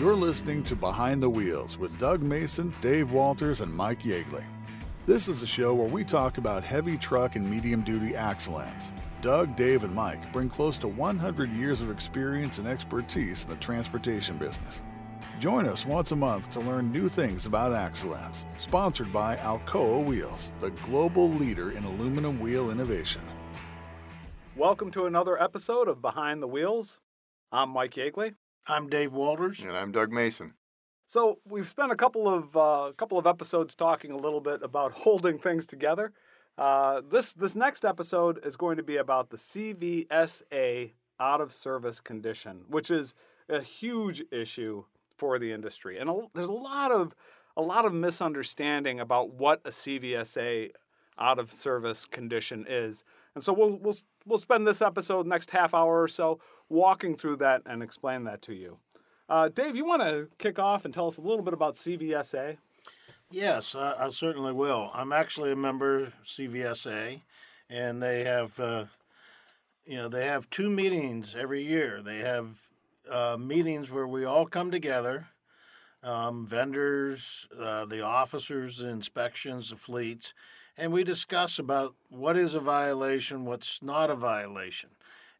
You're listening to Behind the Wheels with Doug Mason, Dave Walters, and Mike Yeagley. This is a show where we talk about heavy truck and medium duty excellence. Doug, Dave, and Mike bring close to 100 years of experience and expertise in the transportation business. Join us once a month to learn new things about excellence. Sponsored by Alcoa Wheels, the global leader in aluminum wheel innovation. Welcome to another episode of Behind the Wheels. I'm Mike Yeagley. I'm Dave Walters. And I'm Doug Mason. So we've spent a couple of uh, couple of episodes talking a little bit about holding things together. Uh, this this next episode is going to be about the CVSA out of service condition, which is a huge issue for the industry, and a, there's a lot of a lot of misunderstanding about what a CVSA out of service condition is. And so we'll we'll we'll spend this episode next half hour or so walking through that and explain that to you. Uh, Dave, you want to kick off and tell us a little bit about CVSA? Yes, I, I certainly will. I'm actually a member of CVSA, and they have, uh, you know, they have two meetings every year. They have uh, meetings where we all come together, um, vendors, uh, the officers, the inspections, the fleets, and we discuss about what is a violation, what's not a violation.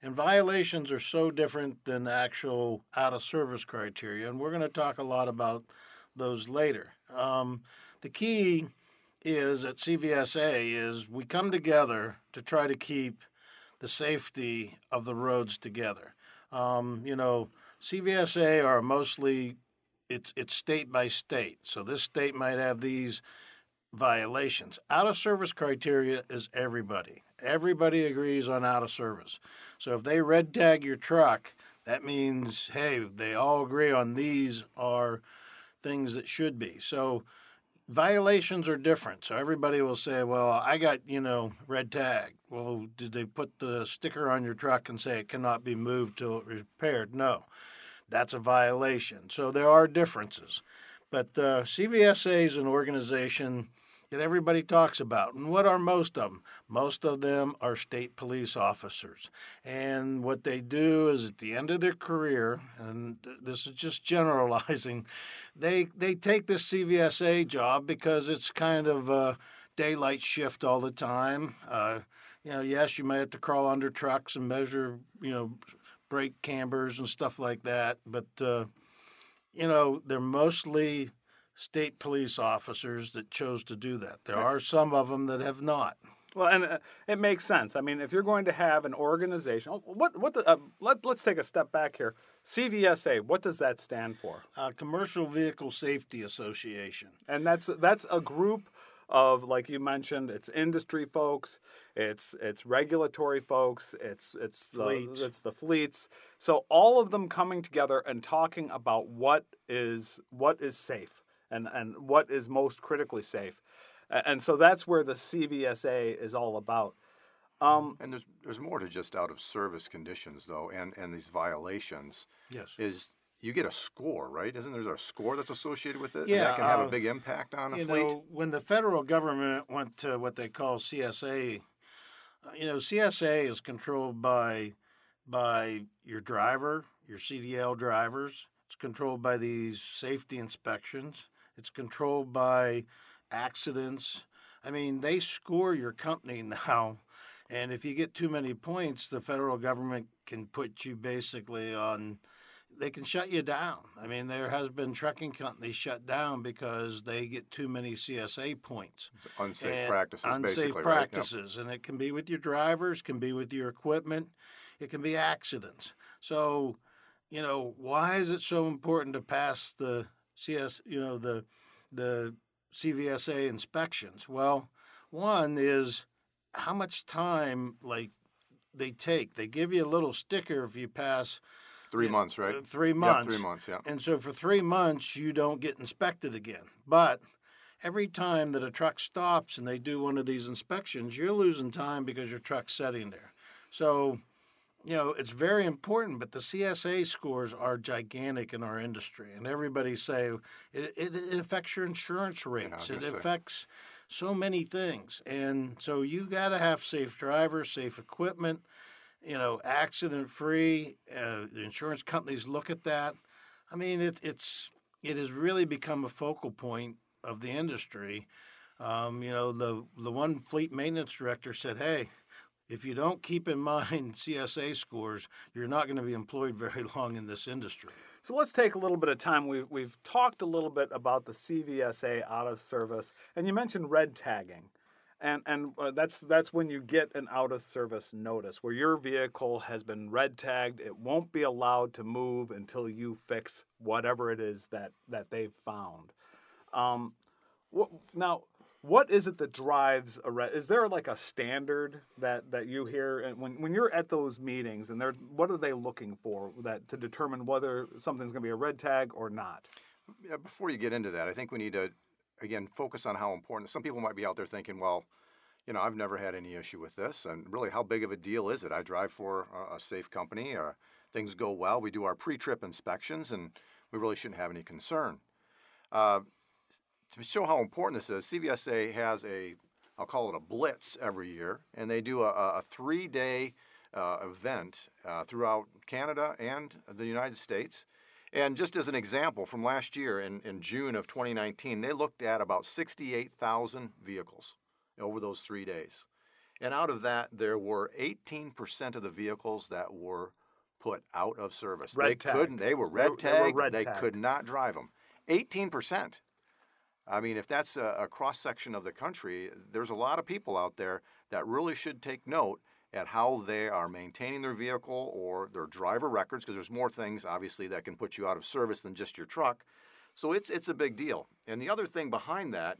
And violations are so different than actual out of service criteria, and we're going to talk a lot about those later. Um, the key is at CVSA is we come together to try to keep the safety of the roads together. Um, you know, CVSA are mostly it's it's state by state. So this state might have these violations. Out of service criteria is everybody. Everybody agrees on out of service. So if they red tag your truck, that means hey, they all agree on these are things that should be. So violations are different. So everybody will say, "Well, I got, you know, red tag." Well, did they put the sticker on your truck and say it cannot be moved till repaired? No. That's a violation. So there are differences. But uh, CVSA is an organization that everybody talks about. And what are most of them? Most of them are state police officers. And what they do is at the end of their career, and this is just generalizing, they, they take this CVSA job because it's kind of a daylight shift all the time. Uh, you know, yes, you might have to crawl under trucks and measure, you know, brake chambers and stuff like that, but, uh, you know, they're mostly state police officers that chose to do that. There are some of them that have not. Well, and uh, it makes sense. I mean, if you're going to have an organization, oh, what what the, uh, let let's take a step back here. CVSA, what does that stand for? Uh, Commercial Vehicle Safety Association. And that's that's a group of like you mentioned, it's industry folks, it's it's regulatory folks, it's it's the Fleets. it's the fleets. So all of them coming together and talking about what is what is safe and and what is most critically safe. And so that's where the CVSA is all about. Um, And there's there's more to just out of service conditions though, and and these violations. Yes. Is you get a score, right? Isn't there a score that's associated with it? and Yeah, that can have uh, a big impact on a you fleet. know, when the federal government went to what they call CSA, uh, you know, CSA is controlled by by your driver, your CDL drivers. It's controlled by these safety inspections. It's controlled by accidents. I mean, they score your company now, and if you get too many points, the federal government can put you basically on they can shut you down. I mean, there has been trucking companies shut down because they get too many CSA points. unsafe And practices, unsafe basically, right? Yep. practices, and it can be with your drivers, can be with your equipment, it can be accidents. So, you know, why is it so important to pass the CS, you know, the the CVSA inspections? Well, one is how much time like they take. They give you a little sticker if you pass Three months, right? three Yep, months. three months, yeah. And so for three months, you don't get inspected again. But every time that a truck stops and they do one of these inspections, you're losing time because your truck's sitting there. So, you know, it's very important, but the CSA scores are gigantic in our industry. And everybody say it, it, it affects your insurance rates. was it affects so many things. And so you got to have safe drivers, safe equipment, you know, accident free. Uh, the insurance companies look at that. I mean, it's it's it has really become a focal point of the industry. Um, you know, the the one fleet maintenance director said, "Hey, if you don't keep in mind CSA scores, you're not going to be employed very long in this industry." So let's take a little bit of time. We've, we've talked a little bit about the CVSA out of service, and you mentioned red tagging. And, and uh, that's, that's when you get an out of service notice where your vehicle has been red tagged. It won't be allowed to move until you fix whatever it is that, that they've found. Um, what, now, what is it that drives a red? Is there like a standard that, that you hear and when, when you're at those meetings and they're what are they looking for that to determine whether something's going to be a red tag or not? Yeah, before you get into that, I think we need to again focus on how important. Some people might be out there thinking, well, you know, I've never had any issue with this, and really, how big of a deal is it? I drive for a, a safe company, or things go well. We do our pre-trip inspections, and we really shouldn't have any concern. Uh, to show how important this is, CVSA has a, I'll call it a blitz every year, and they do a, a three-day uh, event uh, throughout Canada and the United States. And just as an example, from last year in, in June of 2019, they looked at about 68,000 vehicles over those three days. And out of that, there were 18% of the vehicles that were put out of service. Red they tagged. couldn't. They were red they were tagged. red They tagged. could not drive them. 18%. I mean, if that's a, a cross section of the country, there's a lot of people out there that really should take note at how they are maintaining their vehicle or their driver records, because there's more things obviously that can put you out of service than just your truck. So it's it's a big deal. And the other thing behind that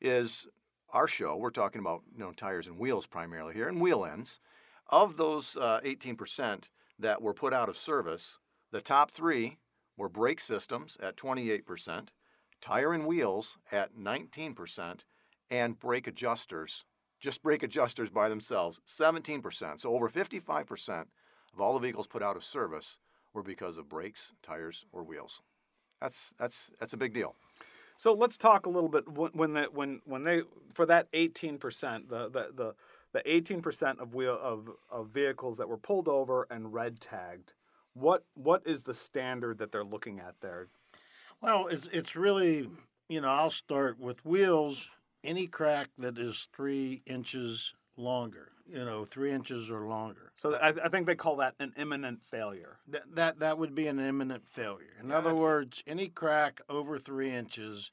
is our show. We're talking about you know tires and wheels primarily here, and wheel ends. Of those uh, 18% that were put out of service, the top three were brake systems at 28%, tire and wheels at 19%, and brake adjusters, just brake adjusters by themselves, 17%. So over 55% of all the vehicles put out of service were because of brakes, tires, or wheels. That's that's that's a big deal. So let's talk a little bit when when when they for that eighteen percent the the the the eighteen percent of wheel of, of vehicles that were pulled over and red tagged. What what is the standard that they're looking at there? Well, it's it's really you know I'll start with wheels. Any crack that is three inches longer, you know, three inches or longer. So I, I think they call that an imminent failure. That that that would be an imminent failure. In Yeah, other words, any crack over three inches,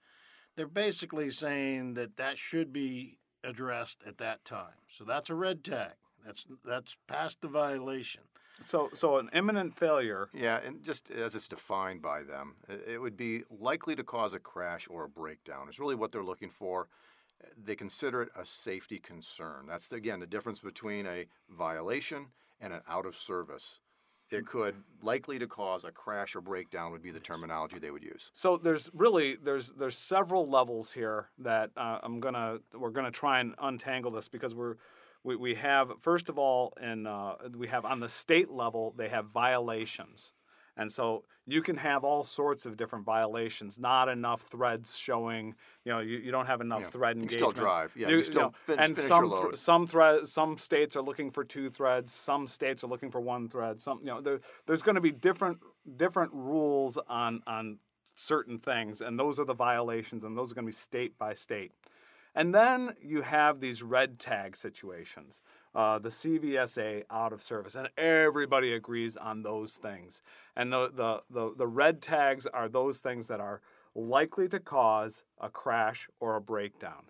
they're basically saying that that should be addressed at that time. So that's a red tag. That's that's past the violation. So so an imminent failure. Yeah, and just as it's defined by them, it would be likely to cause a crash or a breakdown. Is really what they're looking for. They consider it a safety concern. That's the, again the difference between a violation and an out of service. It could likely to cause a crash or breakdown would be the terminology they would use. So there's really there's there's several levels here that uh, I'm gonna we're gonna try and untangle this because we're we, we have first of all in uh, we have on the state level they have violations and so you can have all sorts of different violations not enough threads showing you know you, you don't have enough Yeah, thread you can engagement still drive. Yeah, you can still fin- and finish some your load. some thread some states are looking for two threads some states are looking for one thread some you know there, there's going to be different different rules on on certain things and those are the violations and those are going to be state by state and then you have these red tag situations uh, the cvsa out of service and everybody agrees on those things. And the, the, the, the red tags are those things that are likely to cause a crash or a breakdown.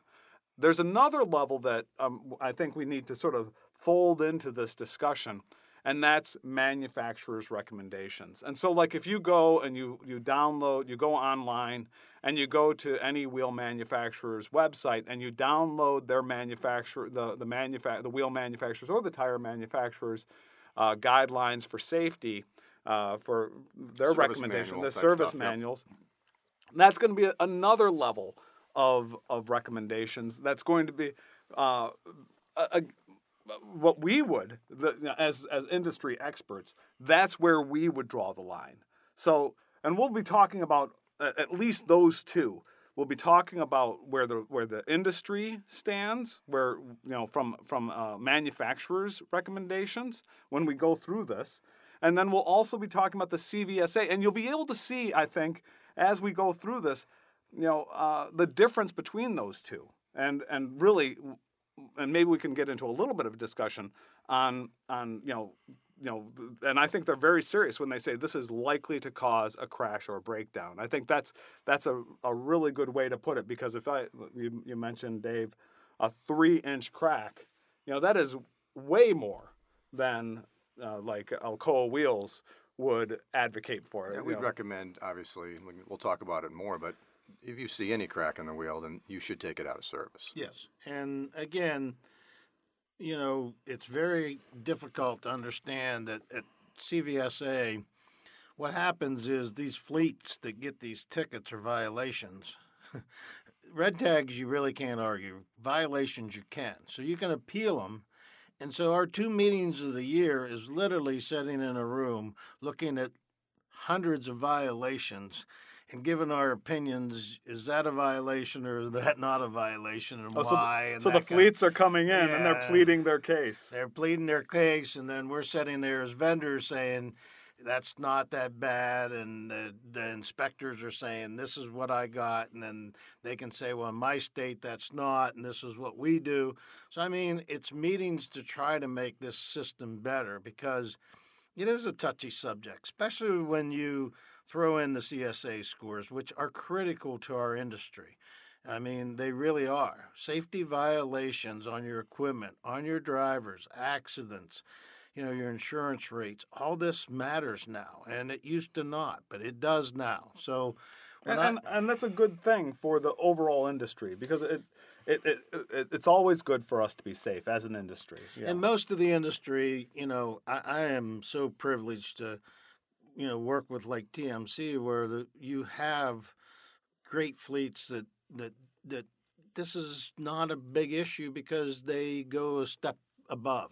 There's another level that um, I think we need to sort of fold into this discussion, and that's manufacturers' recommendations. And so, like, if you go and you you download, you go online and you go to any wheel manufacturer's website and you download their manufacturer, the the manufa- the wheel manufacturers or the tire manufacturers' uh, guidelines for safety. Uh, for their Service recommendation, the service stuff, yep. manuals, that's going to be another level of of recommendations. That's going to be uh, a, a, what we would, the, as as industry experts, that's where we would draw the line. So, and we'll be talking about at least those two. We'll be talking about where the where the industry stands, where you know from from uh, manufacturers' recommendations when we go through this, And then we'll also be talking about the CVSA. And you'll be able to see, I think, as we go through this, you know, uh, the difference between those two. And, and really, and maybe we can get into a little bit of discussion on, on you know, you know, and I think they're very serious when they say this is likely to cause a crash or a breakdown. I think that's that's a, a really good way to put it because if I you, you mentioned Dave, a three inch crack, you know that is way more than uh, like Alcoa wheels would advocate for. Yeah, we'd know. recommend, obviously, we'll talk about it more, but if you see any crack in the wheel, then you should take it out of service. Yes. And again, you know, it's very difficult to understand that at CVSA, what happens is these fleets that get these tickets or violations, red tags you really can't argue, violations you can. So you can appeal them. And so our two meetings of the year is literally sitting in a room looking at hundreds of violations and given our opinions is that a violation or is that not a violation and Oh, so the- why and so the kind of- fleets are coming in and they're pleading their case. they're pleading their case and then we're sitting there as vendors saying that's not that bad and the, the inspectors are saying this is what i got and then they can say well in my state that's not and this is what we do so i mean it's meetings to try to make this system better because it is a touchy subject especially when you throw in the csa scores which are critical to our industry I mean, they really are. Safety violations on your equipment, on your drivers, accidents, you know, your insurance rates, all this matters now. And it used to not, but it does now. So, And, I- and, and that's a good thing for the overall industry because it, it, it, it it's always good for us to be safe as an industry. Yeah. And most of the industry, you know, I, I am so privileged to, you know, work with like TMC where the, you have great fleets that that that this is not a big issue because they go a step above.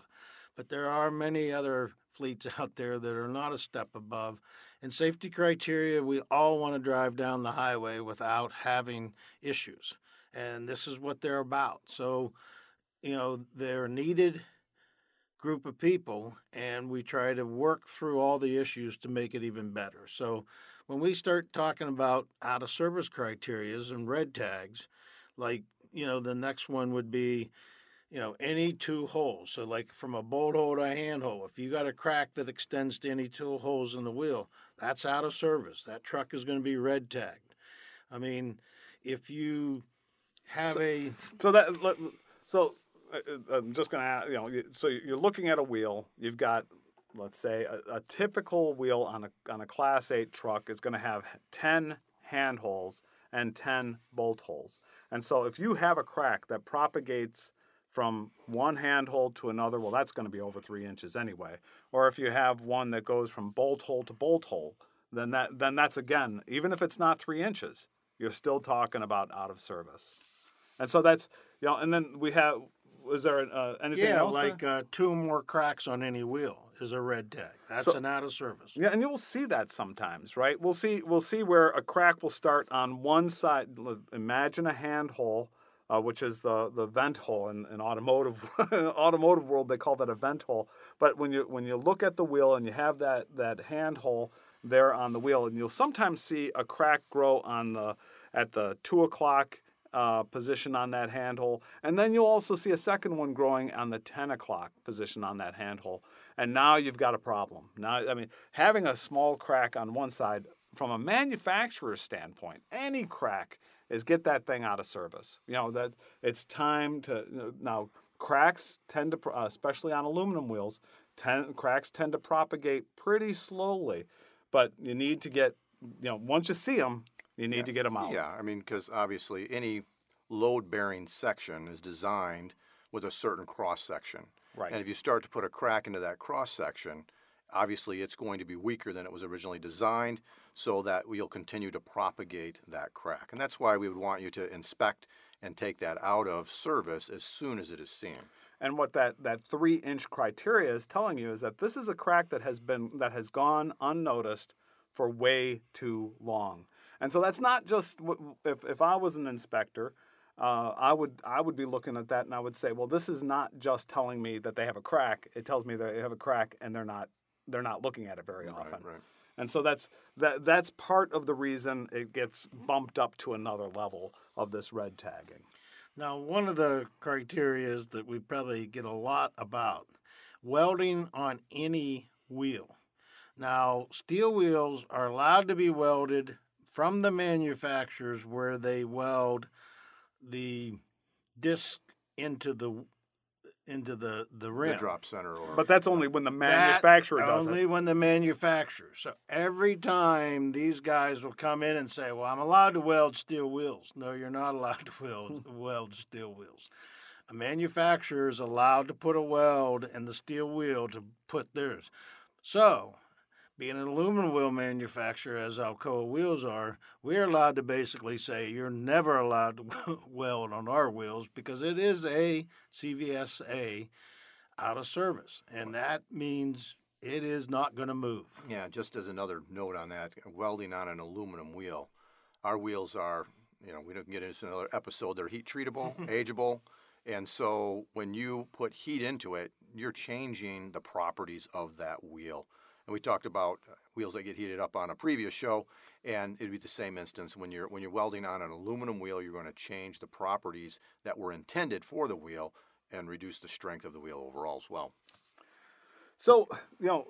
But there are many other fleets out there that are not a step above. And safety criteria, we all want to drive down the highway without having issues. And this is what they're about. So, you know, they're needed group of people and we try to work through all the issues to make it even better. So when we start talking about out of service criterias and red tags, like, you know, the next one would be, you know, any two holes. So like from a bolt hole to a hand hole, if you got a crack that extends to any two holes in the wheel, that's out of service. That truck is going to be red tagged. I mean, if you have a So that so uh, I'm just gonna add, you know so you're looking at a wheel. You've got let's say a, a typical wheel on a on a class eight truck is going to have ten hand holes and ten bolt holes. And so if you have a crack that propagates from one hand hole to another, well, that's going to be over three inches anyway. Or if you have one that goes from bolt hole to bolt hole, then that then that's again, even if it's not three inches, you're still talking about out of service. And so that's you know, and then we have. Is there uh, anything yeah, else? there? like uh, two more cracks on any wheel is a red tag. That's So- an out of service. Yeah, and you will see that sometimes, right? We'll see we'll see where a crack will start on one side. Imagine a hand hole, uh, which is the the vent hole in, in automotive automotive world. They call that a vent hole. But when you when you look at the wheel and you have that that hand hole there on the wheel, and you'll sometimes see a crack grow on the at the two o'clock uh, position on that handhole. And then you'll also see a second one growing on the 10 o'clock position on that handhole. And now you've got a problem. Now, I mean, having a small crack on one side, from a manufacturer's standpoint, any crack is get that thing out of service. You know, that it's time to, now, cracks tend to, uh, especially on aluminum wheels, tend, cracks tend to propagate pretty slowly. But you need to get, you know, once you see them, you need to get them out. Yeah, I mean, because obviously any load bearing section is designed with a certain cross section. Right. And if you start to put a crack into that cross section, obviously it's going to be weaker than it was originally designed so that you'll continue to propagate that crack. And that's why we would want you to inspect and take that out of service as soon as it is seen. And what that, that three inch criteria is telling you is that this is a crack that has been that has gone unnoticed for way too long. And so that's not just if, if I was an inspector, uh, I would I would be looking at that and I would say, well, this is not just telling me that they have a crack. It tells me that they have a crack and they're not they're not looking at it very Right, often. right. And so that's that that's part of the reason it gets bumped up to another level of this red tagging. Now, one of the criteria is that we probably get a lot about welding on any wheel. Now, steel wheels are allowed to be welded from the manufacturers where they weld the disc into the into the the rim. The drop center or But that's only when the That manufacturer does only it. Only when the manufacturer. So every time these guys will come in and say, "Well, I'm allowed to weld steel wheels." No, you're not allowed to weld weld steel wheels. A manufacturer is allowed to put a weld in the steel wheel to put theirs. So, being an aluminum wheel manufacturer, as Alcoa wheels are, we're allowed to basically say you're never allowed to weld on our wheels because it is a CVSA out of service, and that means it is not going to move. Yeah, just as another note on that, welding on an aluminum wheel, our wheels are, you know, we don't get into another episode. They're heat treatable, ageable, and so when you put heat into it, you're changing the properties of that wheel. And we talked about uh, wheels that get heated up on a previous show, and it'd be the same instance when you're when you're welding on an aluminum wheel, you're going to change the properties that were intended for the wheel and reduce the strength of the wheel overall as well. So you know,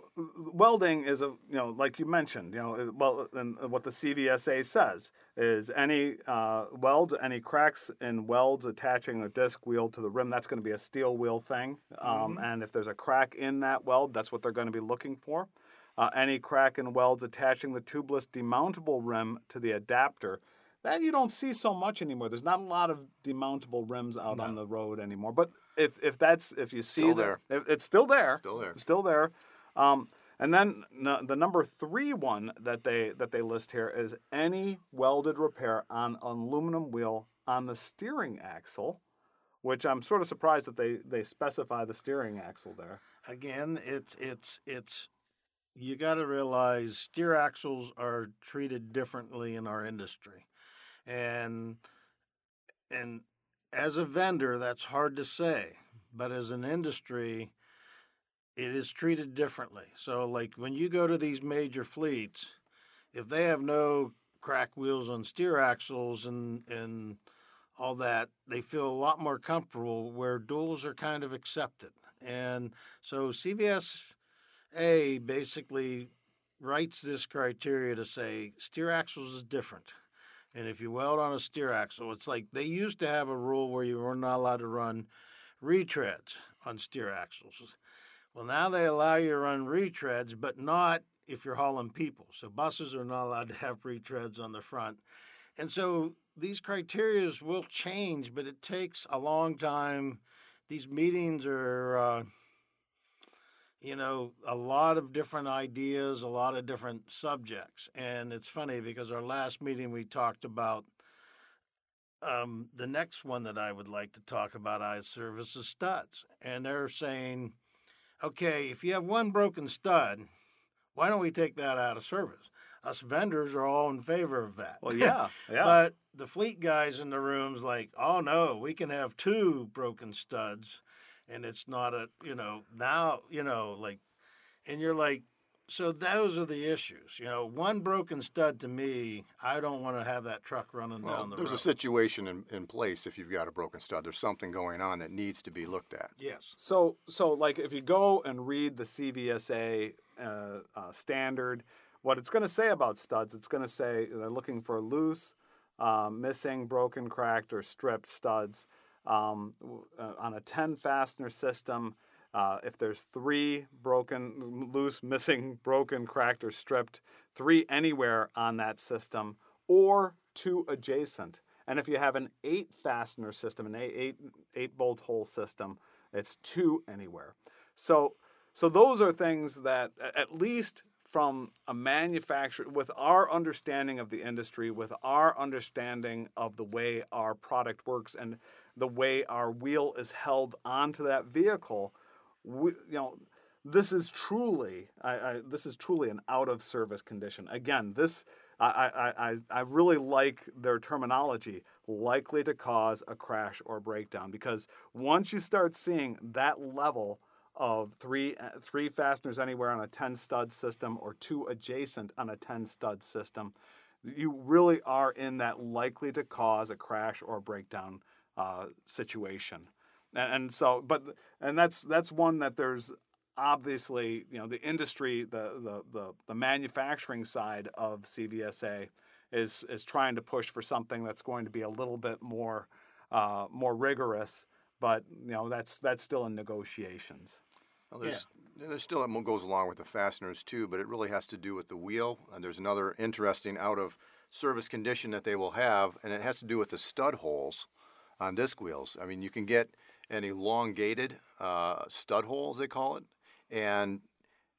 welding is a you know like you mentioned you know well and what the CVSA says is any uh, welds any cracks in welds attaching a disc wheel to the rim that's going to be a steel wheel thing um, and if there's a crack in that weld that's what they're going to be looking for. Uh, any crack in welds attaching the tubeless demountable rim to the adapter. That you don't see so much anymore. There's not a lot of demountable rims out on the road anymore. But if if that's if you see Still that- there. it's still there, Still there. still there. Um, and then the number three one that they that they list here is any welded repair on an aluminum wheel on the steering axle, which I'm sort of surprised that they they specify the steering axle there. Again, it's it's it's you got to realize steer axles are treated differently in our industry, and and as a vendor, that's hard to say, but as an industry, it is treated differently. So, like when you go to these major fleets, if they have no crack wheels on steer axles and and all that, they feel a lot more comfortable where duals are kind of accepted. And so CVS A basically writes this criteria to say steer axles is different. And if you weld on a steer axle, it's like they used to have a rule where you were not allowed to run retreads on steer axles. Well, now they allow you to run retreads, but not if you're hauling people. So buses are not allowed to have retreads on the front. And so these criterias will change, but it takes a long time. These meetings are, uh, you know, a lot of different ideas, a lot of different subjects. And it's funny because our last meeting we talked about um, the next one that I would like to talk about I service is studs. And they're saying, okay, if you have one broken stud, why don't we take that out of service? Us vendors are all in favor of that. Well, yeah, yeah. But the fleet guys in the room's like, oh no, we can have two broken studs, and it's not a, you know, now, you know, like, and you're like, so those are the issues. You know, one broken stud to me, I don't want to have that truck running Well, down the road. there's road. a situation in, in place if you've got a broken stud. There's something going on that needs to be looked at. yes. So, so like if you go and read the CVSA uh, uh, standard, what it's going to say about studs, it's going to say they're looking for loose, um, missing, broken, cracked, or stripped studs um, uh, on a 10 fastener system. Uh, if there's three broken, loose, missing, broken, cracked, or stripped, three anywhere on that system, or two adjacent. And if you have an eight fastener system, an eight, eight, eight bolt hole system, it's two anywhere. So, so those are things that, at least from a manufacturer, with our understanding of the industry, with our understanding of the way our product works and the way our wheel is held onto that vehicle, we, you know, this is truly, I, I, this is truly an out of service condition. Again, this, I, I, I, really like their terminology, likely to cause a crash or breakdown, because once you start seeing that level of three uh, three fasteners anywhere on a 10 stud system or two adjacent on a 10 stud system, you really are in that likely to cause a crash or breakdown uh, situation. And, and so, but and that's that's one that there's obviously you know the industry, the the the, the manufacturing side of CVSA is is trying to push for something that's going to be a little bit more uh, more rigorous. But you know that's that's still in negotiations. Well, there's, there's still what goes along with the fasteners too, but it really has to do with the wheel. And there's another interesting out of service condition that they will have, and it has to do with the stud holes on disc wheels. I mean, you can get an elongated uh, stud hole, as they call it, and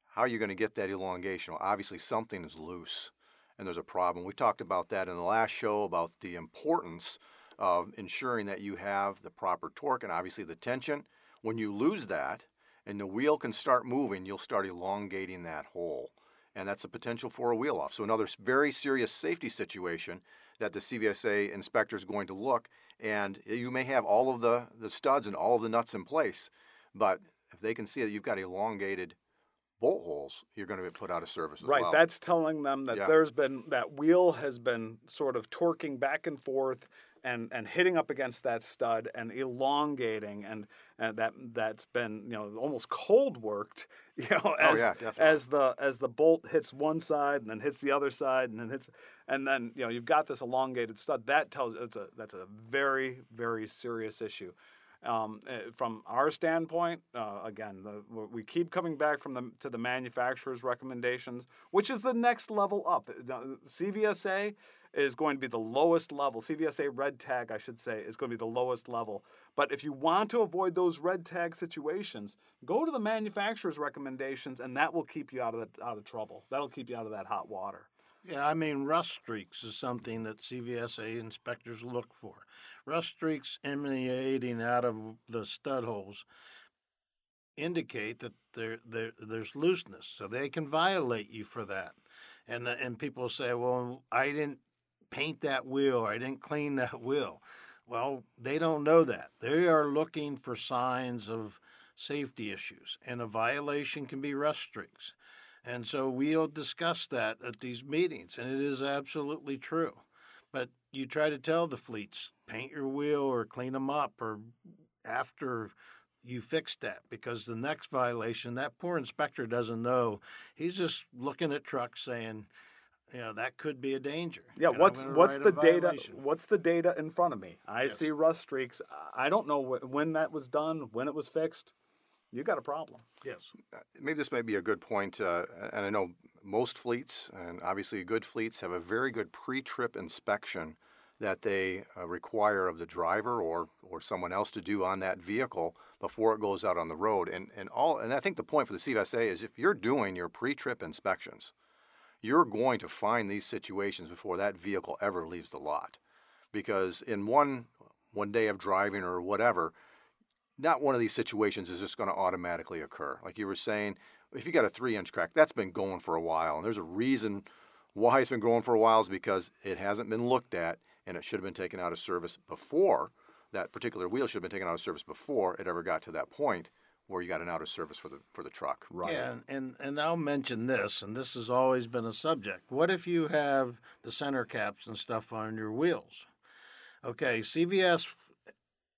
how are you going to get that elongation? Well, obviously something is loose, and there's a problem. We talked about that in the last show about the importance of ensuring that you have the proper torque and obviously the tension. When you lose that, and the wheel can start moving, you'll start elongating that hole. And that's a potential for a wheel off. So, another very serious safety situation that the CVSA inspector is going to look. And you may have all of the, the studs and all of the nuts in place, but if they can see that you've got elongated bolt holes, you're going to be put out of service right. well. That's telling them that Yeah. there's been that wheel has been sort of torquing back and forth and and hitting up against that stud and elongating and, and that that's been you know almost cold worked you know Oh, as yeah, as the as the bolt hits one side and then hits the other side and then hits and then you know you've got this elongated stud that tells it's a that's a very very serious issue um, eh, from our standpoint, uh, again, the, we keep coming back from the to the manufacturer's recommendations, which is the next level up. The CVSA is going to be the lowest level. CVSA red tag, I should say, is going to be the lowest level. But if you want to avoid those red tag situations, go to the manufacturer's recommendations, and that will keep you out of the, out of trouble. That'll keep you out of that hot water. Yeah, I mean, rust streaks is something that CVSA inspectors look for. Rust streaks emanating out of the stud holes indicate that there, there there's looseness, so they can violate you for that. And and people say, well, I didn't paint that wheel, or I didn't clean that wheel. Well, they don't know that. They are looking for signs of safety issues, and a violation can be rust streaks. And so we'll discuss that at these meetings, and it is absolutely true. But you try to tell the fleets, paint your wheel or clean them up or after you fix that because the next violation, that poor inspector doesn't know. He's just looking at trucks saying, you know, that could be a danger. Yeah, and what's what's the data? violation." What's the data in front of me? I Yes. see rust streaks. I don't know wh- when that was done, when it was fixed. You got a problem. Yes. maybe this may be a good point, uh, and I know most fleets, and obviously good fleets, have a very good pre-trip inspection that they uh, require of the driver or or someone else to do on that vehicle before it goes out on the road. And and all and I think the point for the CVSA is if you're doing your pre-trip inspections, you're going to find these situations before that vehicle ever leaves the lot, because in one one day of driving or whatever, not one of these situations is just going to automatically occur. Like you were saying, if you got a three inch crack, that's been going for a while. And there's a reason why it's been going for a while is because it hasn't been looked at and it should have been taken out of service before that particular wheel should have been taken out of service before it ever got to that point where you got an out of service for the for the truck. Right. Yeah, and, and, and I'll mention this, and this has always been a subject. What if you have the center caps and stuff on your wheels? Okay, CVS,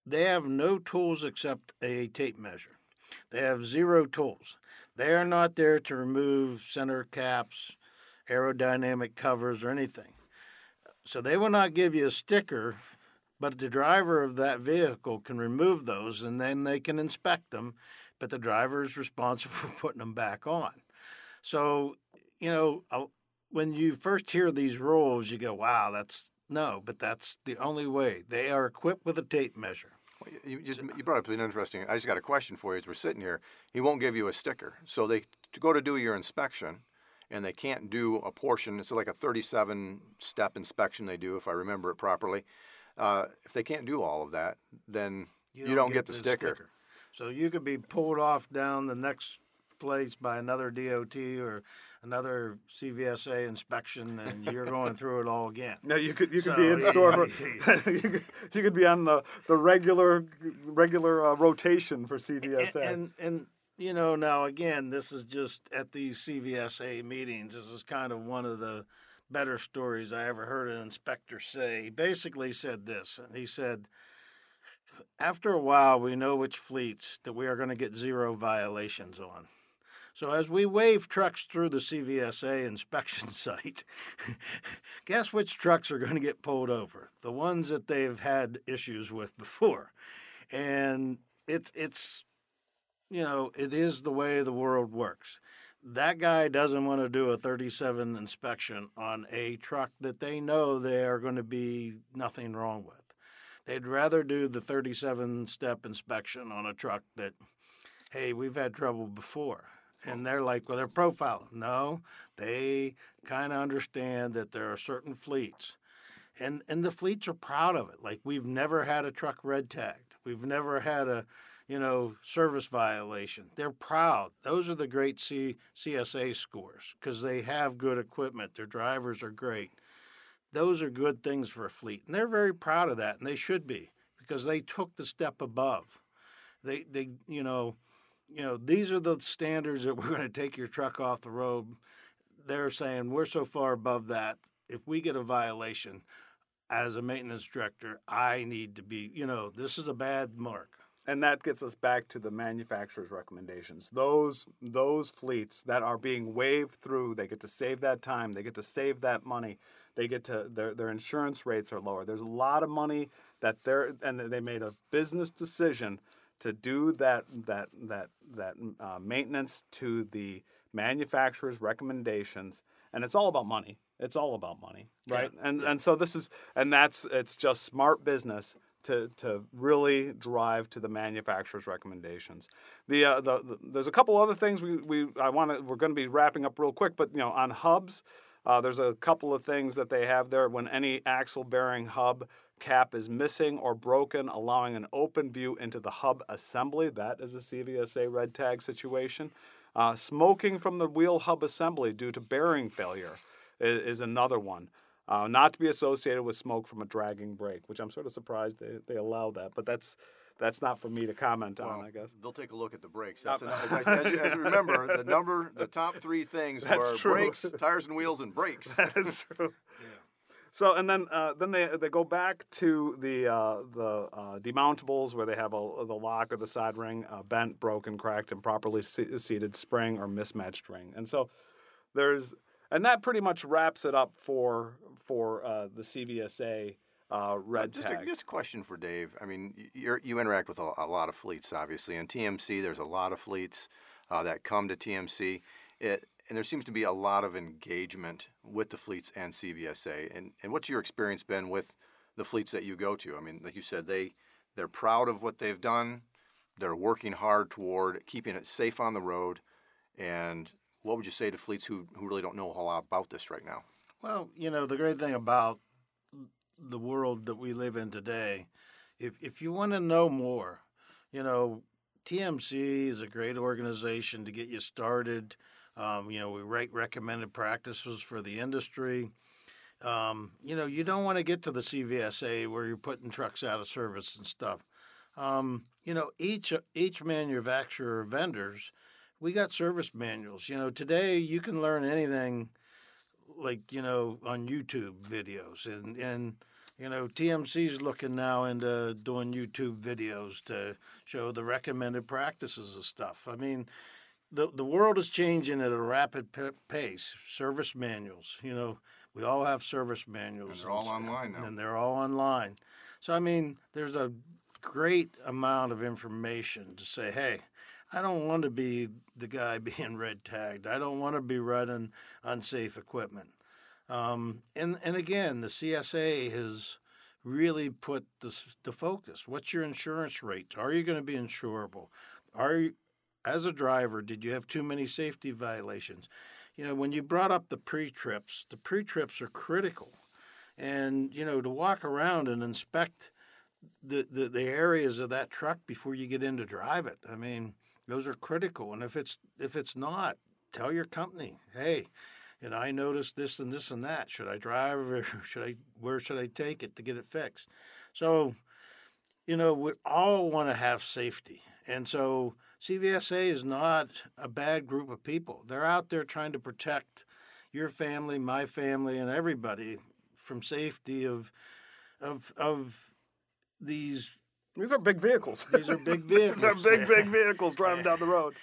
they have no tools except a tape measure. They have zero tools. They are not there to remove center caps, aerodynamic covers, or anything. So they will not give you a sticker, but the driver of that vehicle can remove those and then they can inspect them, but the driver is responsible for putting them back on. So, you know, when you first hear these rules, you go, wow, that's no, but that's the only way. They are equipped with a tape measure. Well, You, you, you brought up an interesting. I just got a question for you as we're sitting here. He won't give you a sticker, so they to go to do your inspection, and they can't do a portion. It's like a 37 step inspection they do, if I remember it properly. Uh, if they can't do all of that, then you, don't, get, the sticker. So you could be pulled off down the next place by another DOT or another CVSA inspection, and you're going through it all again. No, you could you could So, be in store. yeah, for you, could, you could be on the, the regular regular uh, rotation for and, CVSA. and and you know, now again, this is just at these CVSA meetings. This is kind of one of the better stories I ever heard an inspector say. He basically said this. He said, after a while, we know which fleets that we are going to get zero violations on. So as we wave trucks through the CVSA inspection site, guess which trucks are going to get pulled over? The ones that they've had issues with before. And it's it's you know, it is the way the world works. That guy doesn't want to do a 37 inspection on a truck that they know they are going to be nothing wrong with. They'd rather do the 37 step inspection on a truck that, hey, we've had trouble before. And oh. they're like, well, they're profiling. No, they kind of understand that there are certain fleets. And, and the fleets are proud of it. Like, we've never had a truck red tagged. We've never had a, you know, service violation. They're proud. Those are the great C, CSA scores because they have good equipment. Their drivers are great. Those are good things for a fleet, and they're very proud of that, and they should be because they took the step above. They, they, you know, you know, these are the standards that we're going to take your truck off the road. They're saying we're so far above that. If we get a violation, as a maintenance director, I need to be, you know, this is a bad mark. And that gets us back to the manufacturer's recommendations. Those those fleets that are being waved through, they get to save that time, they get to save that money, they get to their their insurance rates are lower. There's a lot of money that they're and they made a business decision to do that that that that uh, maintenance to the manufacturer's recommendations, and it's all about money. It's all about money, right? Yeah, and and so this is and that's it's just smart business to to really drive to the manufacturer's recommendations. The, uh, the, the there's a couple other things we we I want to we're going to be wrapping up real quick, but you know on hubs. Uh, there's a couple of things that they have there. When any axle bearing hub cap is missing or broken, allowing an open view into the hub assembly, that is a CVSA red tag situation. Uh, smoking from the wheel hub assembly due to bearing failure is, is another one. Uh, not to be associated with smoke from a dragging brake, which I'm sort of surprised they, they allow that, but that's that's not for me to comment on, I guess. They'll take a look at the brakes. That's an, as, I- as, you, as you remember, the number, the top three things That's were true. brakes, tires and wheels, and brakes. That's true. So and then uh, then they they go back to the uh, the uh, demountables where they have a, the lock or the side ring uh, bent, broken, cracked, improperly se- seated spring or mismatched ring, and so there's and that pretty much wraps it up for for uh, the CVSA uh, red just tag. A, just a question for Dave. I mean, you're, you interact with a, a lot of fleets, obviously. And TMC, there's a lot of fleets uh, that come to TMC. It, and there seems to be a lot of engagement with the fleets and CVSA. And, and what's your experience been with the fleets that you go to? I mean, like you said, they, they're proud of what they've done. They're working hard toward keeping it safe on the road. And what would you say to fleets who, who really don't know a whole lot about this right now? Well, you know, the great thing about the world that we live in today, if if you want to know more, you know, TMC is a great organization to get you started. Um, you know, we write recommended practices for the industry. Um, you know, you don't want to get to the CVSA where you're putting trucks out of service and stuff. Um, you know, each each manufacturer vendors, we got service manuals. You know, today you can learn anything like you know on YouTube videos and and you know TMC's looking now into doing YouTube videos to show the recommended practices of stuff. I mean, the the world is changing at a rapid p- pace. Service manuals, you know, we all have service manuals. And they're all online now. And they're all online. So I mean, there's a great amount of information to say, hey, I don't want to be the guy being red tagged. I don't want to be running unsafe equipment. Um, and and again, the CSA has really put the, the focus. What's your insurance rate? Are you going to be insurable? Are you, as a driver, did you have too many safety violations? You know, when you brought up the pre-trips, the pre-trips are critical. And, you know, to walk around and inspect the, the, the areas of that truck before you get in to drive it. I mean, those are critical. And if it's if it's not, tell your company, hey, and I noticed this and this and that. Should I drive or should I where should I take it to get it fixed? So, you know, we all want to have safety. And so CVSA is not a bad group of people. They're out there trying to protect your family, my family, and everybody from safety of of of these. These are big vehicles. These are big vehicles. These are big, big vehicles driving down the road.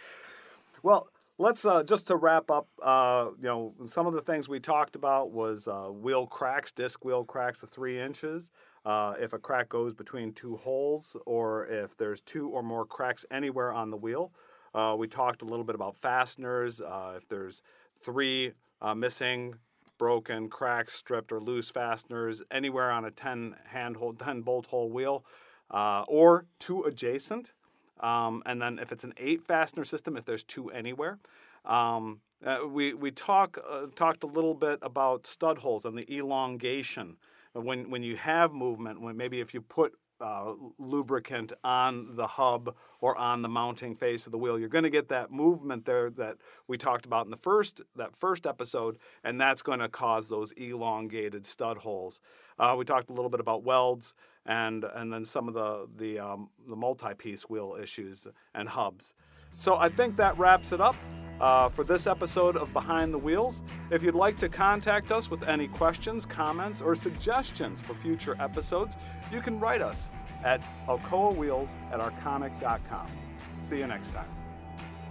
Well, let's uh, just to wrap up. Uh, you know, some of the things we talked about was uh, wheel cracks, disc wheel cracks of three inches. Uh, if a crack goes between two holes, or if there's two or more cracks anywhere on the wheel. Uh, we talked a little bit about fasteners. Uh, if there's three missing, broken, cracked, stripped, or loose fasteners anywhere on a 10 handhold, 10 bolt hole wheel, or two adjacent. Um, and then if it's an eight fastener system, if there's two anywhere. Um, uh, we we talk uh, talked a little bit about stud holes and the elongation. When when you have movement, when maybe if you put uh, lubricant on the hub or on the mounting face of the wheel. You're going to get that movement there that we talked about in the first that first episode, and that's going to cause those elongated stud holes. Uh, we talked a little bit about welds and and then some of the the um, the multi-piece wheel issues and hubs. So I think that wraps it up uh, for this episode of Behind the Wheels. If you'd like to contact us with any questions, comments, or suggestions for future episodes, you can write us at alcoawheels at arconic.com. See you next time.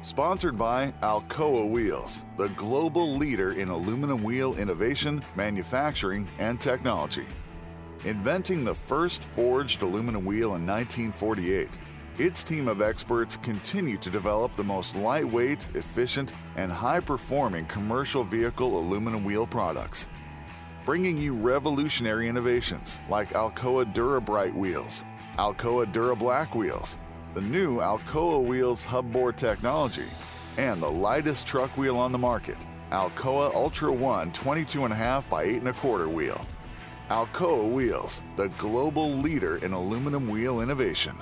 Sponsored by Alcoa Wheels, the global leader in aluminum wheel innovation, manufacturing, and technology. Inventing the first forged aluminum wheel in 1948, its team of experts continue to develop the most lightweight, efficient, and high performing commercial vehicle aluminum wheel products. Bringing you revolutionary innovations like Alcoa Dura-Bright wheels, Alcoa DuraBlack wheels, the new Alcoa Wheels hubboard technology, and the lightest truck wheel on the market, Alcoa Ultra One 22.5 by 8.25 wheel. Alcoa Wheels, the global leader in aluminum wheel innovation.